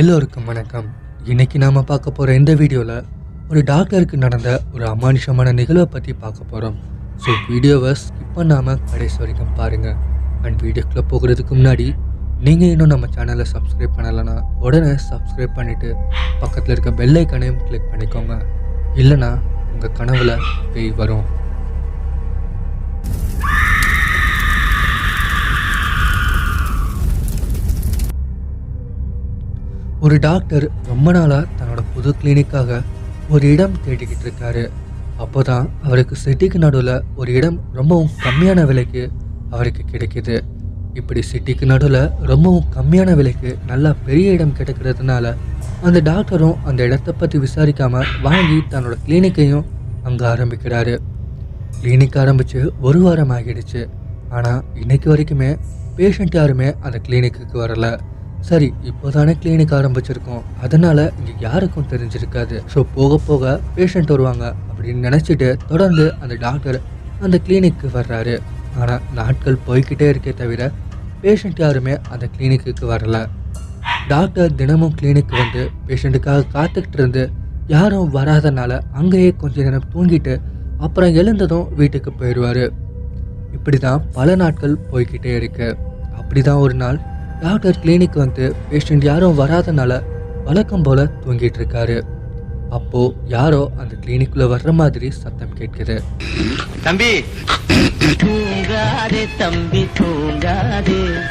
எல்லோருக்கும் வணக்கம். இன்னைக்கு நாம் பார்க்க போகிற இந்த வீடியோவில் ஒரு டாக்டருக்கு நடந்த ஒரு அமானுஷமான நிகழ்வை பற்றி பார்க்க போகிறோம் ஸோ வீடியோவை ஸ்கிப் நாம் கடைசி வரைக்கும் பாருங்கள் அண்ட் வீடியோக்குள்ளே போகிறதுக்கு முன்னாடி நீங்கள் இன்னும் நம்ம சேனலை சப்ஸ்கிரைப் பண்ணலைன்னா உடனே சப்ஸ்கிரைப் பண்ணிவிட்டு பக்கத்தில் இருக்க பெல் ஐக்கனையும் கிளிக் பண்ணிக்கோங்க. இல்லைன்னா உங்கள் கனவில் பேய் வரும். ஒரு டாக்டர் ரொம்ப நாளாக தன்னோட புது கிளினிக்காக ஒரு இடம் தேடிக்கிட்டு இருக்காரு. அப்போதான் அவருக்கு சிட்டிக்கு நடுவில் ஒரு இடம் ரொம்பவும் கம்மியான விலைக்கு அவருக்கு கிடைக்கிது. இப்படி சிட்டிக்கு நடுவில் ரொம்பவும் கம்மியான விலைக்கு நல்லா பெரிய இடம் கிடைக்கிறதுனால அந்த டாக்டரும் அந்த இடத்த பற்றி விசாரிக்காம வாங்கி தன்னோட கிளினிக்கையும் அங்கே ஆரம்பிக்கிறாரு. கிளினிக் ஆரம்பித்து ஒரு வாரம் ஆகிடுச்சு. ஆனால் இன்னைக்கு வரைக்குமே பேஷண்ட் யாருமே அந்த கிளினிக்கு வரல. சரி இப்போதானே கிளினிக் ஆரம்பிச்சிருக்கோம். அதனால இங்கே யாருக்கும் தெரிஞ்சிருக்காது. ஸோ போக போக பேஷண்ட் வருவாங்க அப்படின்னு நினச்சிட்டு தொடர்ந்து அந்த டாக்டர் அந்த கிளினிக்கு வர்றாரு. ஆனால் நாட்கள் போய்க்கிட்டே இருக்கே தவிர பேஷண்ட் யாருமே அந்த கிளினிக்கு வரல. டாக்டர் தினமும் கிளினிக் வந்து பேஷண்ட்டுக்காக காத்துக்கிட்டு இருந்து யாரும் வராதனால அங்கேயே கொஞ்ச நேரம் தூங்கிட்டு அப்புறம் எழுந்ததும் வீட்டுக்கு போயிடுவார். இப்படி தான் பல நாட்கள் போய்கிட்டே இருக்கு. அப்படி தான் ஒரு நாள் டாக்டர் கிளினிக் வந்து பேஷண்ட் யாரும் வராதனால வழக்கம் போல தூங்கிட்டு இருக்காரு. அப்போ யாரோ அந்த கிளினிக்குள்ள வர்ற மாதிரி சத்தம் கேட்குது. தம்பி! தூங்காதே தம்பி தூங்காதே.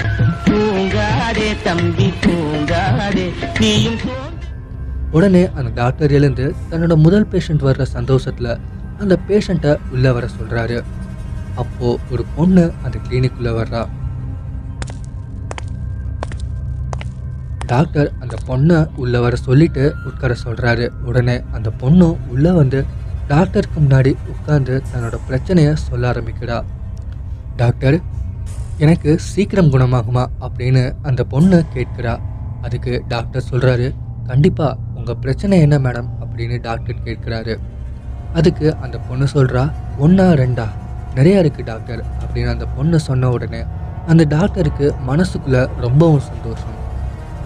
தூங்காதே தம்பி தூங்காதே. நீயும் உடனே அந்த டாக்டர் எழுந்து தன்னோட முதல் பேஷண்ட் வர்ற சந்தோஷத்துல அந்த பேஷண்ட்டை உள்ள வர சொல்றாரு. அப்போ ஒரு பொண்ணு அந்த கிளினிக்குள்ள வர்றா. டாக்டர் அந்த பொண்ணை உள்ளே வர சொல்லிட்டு உட்கார சொல்கிறாரு உடனே அந்த பொண்ணும் உள்ளே வந்து டாக்டருக்கு முன்னாடி உட்காந்து தன்னோட பிரச்சனையை சொல்ல ஆரம்பிக்கிறா. டாக்டர் எனக்கு சீக்கிரம் குணமாகுமா? அப்படின்னு அந்த பொண்ணு கேட்கிறா. அதுக்கு டாக்டர் சொல்கிறாரு கண்டிப்பாக உங்கள் பிரச்சனை என்ன மேடம்? அப்படின்னு டாக்டர் கேட்குறாரு. அதுக்கு அந்த பொண்ணு சொல்கிறா ஒன்றா ரெண்டா? நிறையா இருக்குது டாக்டர் அப்படின்னு அந்த பொண்ணு சொன்ன உடனே அந்த டாக்டருக்கு மனசுக்குள்ளே ரொம்பவும் சந்தோஷம்.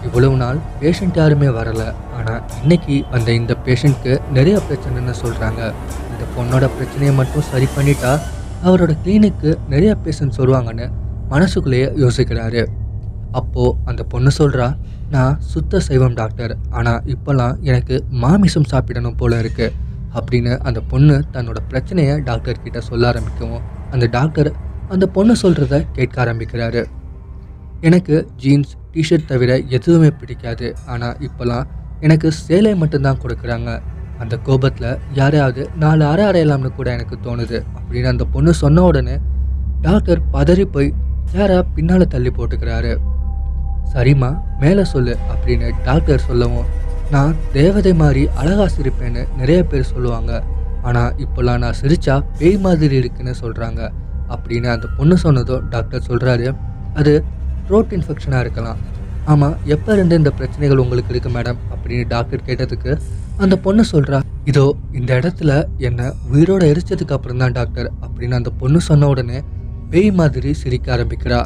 இவ்வளவு நாள் பேஷண்ட் யாருமே வரல. ஆனால் இன்னைக்கு வந்த இந்த பேஷண்ட்க்கு நிறைய பிரச்சனைன்னு சொல்கிறாங்க இந்த பொண்ணோட பிரச்சனையை மட்டும் சரி பண்ணிட்டா அவரோட கிளினிக்கு நிறைய பேஷண்ட் வருவாங்கன்னு மனசுக்குள்ளேயே யோசிக்கிறாரு. அப்போது அந்த பொண்ணு சொல்கிறா நான் சுத்த சைவம் டாக்டர். ஆனால் இப்போல்லாம் எனக்கு மாமிசம் சாப்பிடணும் போல இருக்கு. அப்படின்னு அந்த பொண்ணு தன்னோட பிரச்சனையை டாக்டர் கிட்ட சொல்ல ஆரம்பிக்கவும் அந்த டாக்டர் அந்த பொண்ணு சொல்கிறத கேட்க ஆரம்பிக்கிறாரு. எனக்கு ஜீன்ஸ் டிஷர்ட் தவிர எதுவுமே பிடிக்காது. ஆனால் இப்போலாம் எனக்கு சேலை மட்டும்தான் கொடுக்குறாங்க. அந்த கோபத்தில் யாரையாவது நாலு அரை அறையலாம்னு கூட எனக்கு தோணுது. அப்படின்னு அந்த பொண்ணு சொன்ன உடனே டாக்டர் பதறி போய் யாரா பின்னால் தள்ளி போட்டுக்கிறாரு. சரிம்மா மேலே சொல்லு அப்படின்னு டாக்டர் சொல்லவும் நான் தேவதை மாதிரி அழகா சிரிப்பேன்னு நிறைய பேர் சொல்லுவாங்க. ஆனால் இப்போல்லாம் நான் சிரிச்சா பேய் மாதிரி இருக்குன்னு சொல்கிறாங்க அப்படின்னு அந்த பொண்ணு சொன்னதும் டாக்டர் சொல்கிறாரு அது த்ரோட் இன்ஃபெக்ஷனாக இருக்கலாம். ஆமாம் எப்போ இருந்து இந்த பிரச்சனைகள் உங்களுக்கு இருக்குது மேடம் அப்படின்னு டாக்டர் கேட்டதுக்கு அந்த பொண்ணு சொல்கிறா இதோ இந்த இடத்துல என்னை உயிரோட எரிச்சதுக்கு அப்புறம் தான் டாக்டர் அப்படின்னு அந்த பொண்ணு சொன்ன உடனே பேய் மாதிரி சிரிக்க ஆரம்பிக்கிறா.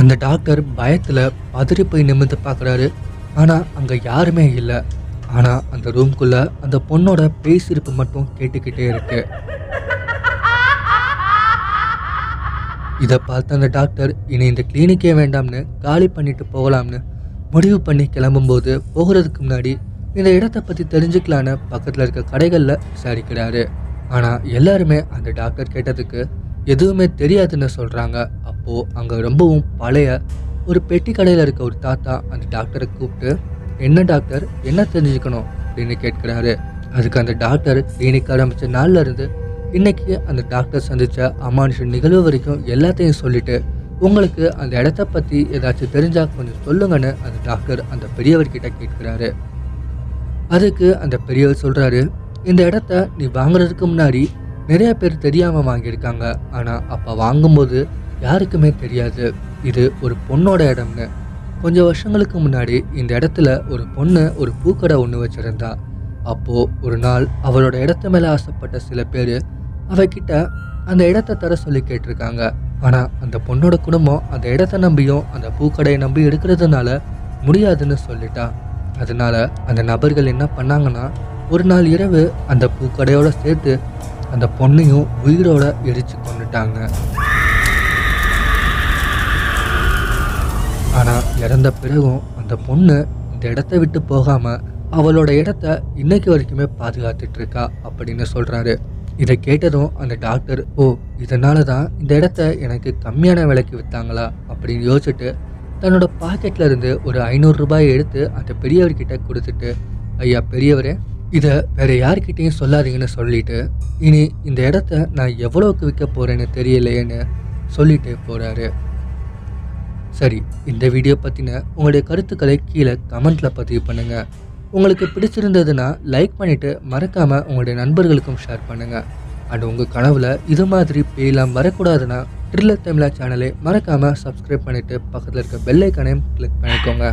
அந்த டாக்டர் பயத்தில் பதறி போய் நிமிர்ந்து பார்க்குறாரு. ஆனால் அங்கே யாருமே இல்லை. ஆனால் அந்த ரூம்குள்ளே அந்த பொண்ணோட பேய் மட்டும் கேட்டுக்கிட்டே இருக்கு. இதை பார்த்த அந்த டாக்டர் இனி இந்த கிளினிக்கே வேண்டாம்னு காலி பண்ணிட்டு போகலாம்னு முடிவு பண்ணி கிளம்பும்போது போகிறதுக்கு முன்னாடி இந்த இடத்த பற்றி தெரிஞ்சுக்கலான்னு பக்கத்தில் இருக்க கடைகளில் விசாரிக்கிறாரு. ஆனால் எல்லாருமே அந்த டாக்டர் கேட்டதுக்கு எதுவுமே தெரியாதுன்னு சொல்கிறாங்க அப்போது அங்கே ரொம்பவும் பழைய ஒரு பெட்டி கடையில் இருக்க ஒரு தாத்தா அந்த டாக்டரை கூப்பிட்டு என்ன டாக்டர்? என்ன தெரிஞ்சுக்கணும்? அப்படின்னு கேட்குறாரு. அதுக்கு அந்த டாக்டர் கிளினிக் ஆரம்பித்த நாள்ல இருந்து இன்னைக்கு அந்த டாக்டர் சந்தித்த அமானுஷ நிகழ்வு வரைக்கும் எல்லாத்தையும் சொல்லிட்டு உங்களுக்கு அந்த இடத்த பற்றி ஏதாச்சும் தெரிஞ்சால் கொஞ்சம் சொல்லுங்கன்னு அந்த டாக்டர் அந்த பெரியவர்கிட்ட கேட்குறாரு. அதுக்கு அந்த பெரியவர் சொல்கிறாரு இந்த இடத்த நீ வாங்குறதுக்கு முன்னாடி நிறைய பேர் தெரியாமல் வாங்கியிருக்காங்க. ஆனால் அப்போ வாங்கும்போது யாருக்குமே தெரியாது. இது ஒரு பொண்ணோட இடம்னு. கொஞ்சம் வருஷங்களுக்கு முன்னாடி இந்த இடத்துல ஒரு பொண்ணு ஒரு பூக்கடை ஒன்று வச்சிருந்தா. அப்போ ஒரு நாள் அவளோட இடத்து மேலே ஆசைப்பட்ட சில பேர் அவகிட்ட அந்த இடத்த தர சொல்லி கேட்டிருக்காங்க. ஆனால் அந்த பொண்ணோட குடும்பம் அந்த இடத்த நம்பியும் அந்த பூக்கடையை நம்பி எடுக்கிறதுனால முடியாதுன்னு சொல்லிட்டா. அதனால அந்த நபர்கள் என்ன பண்ணாங்கன்னா ஒரு நாள் இரவு அந்த பூக்கடையோட சேர்த்து அந்த பொண்ணையும் உயிரோட எரிச்சு கொண்டுட்டாங்க ஆனால் இறந்த பிறகும் அந்த பொண்ணு இந்த இடத்த விட்டு போகாமல் அவளோட இடத்த இன்னைக்கு வரைக்குமே பாதுகாத்துட்டு இருக்கா அப்படின்னு சொல்கிறாரு இதை கேட்டதும் அந்த டாக்டர் ஓ இதனால தான் இந்த இடத்த எனக்கு கம்மியான விலைக்கு விற்றாங்களா அப்படின்னு யோசிச்சுட்டு தன்னோட பாக்கெட்ல இருந்து ஒரு ஐநூறு ரூபாயை எடுத்து அந்த பெரியவர்கிட்ட கொடுத்துட்டு ஐயா பெரியவரே இதை வேற யார்கிட்டையும் சொல்லாதீங்கன்னு சொல்லிட்டு இனி இந்த இடத்த நான் எவ்வளோக்கு விற்க போறேன்னு தெரியலையேன்னு சொல்லிட்டு போறாரு. சரி இந்த வீடியோ பற்றின உங்களுடைய கருத்துக்களை கீழே கமெண்ட்டில் பதிவு பண்ணுங்கள் உங்களுக்கு பிடிச்சிருந்ததுன்னா லைக் பண்ணிவிட்டு மறக்காமல் உங்களுடைய நண்பர்களுக்கும் ஷேர் பண்ணுங்கள் அண்ட் உங்கள் கனவில் இது மாதிரி பேயெல்லாம் வரக்கூடாதுன்னா ட்ரில்லர் தமிழா சேனலை மறக்காமல் சப்ஸ்கிரைப் பண்ணிவிட்டு பக்கத்தில் இருக்க பெல்லைக்கனையும் கிளிக் பண்ணிக்கோங்க.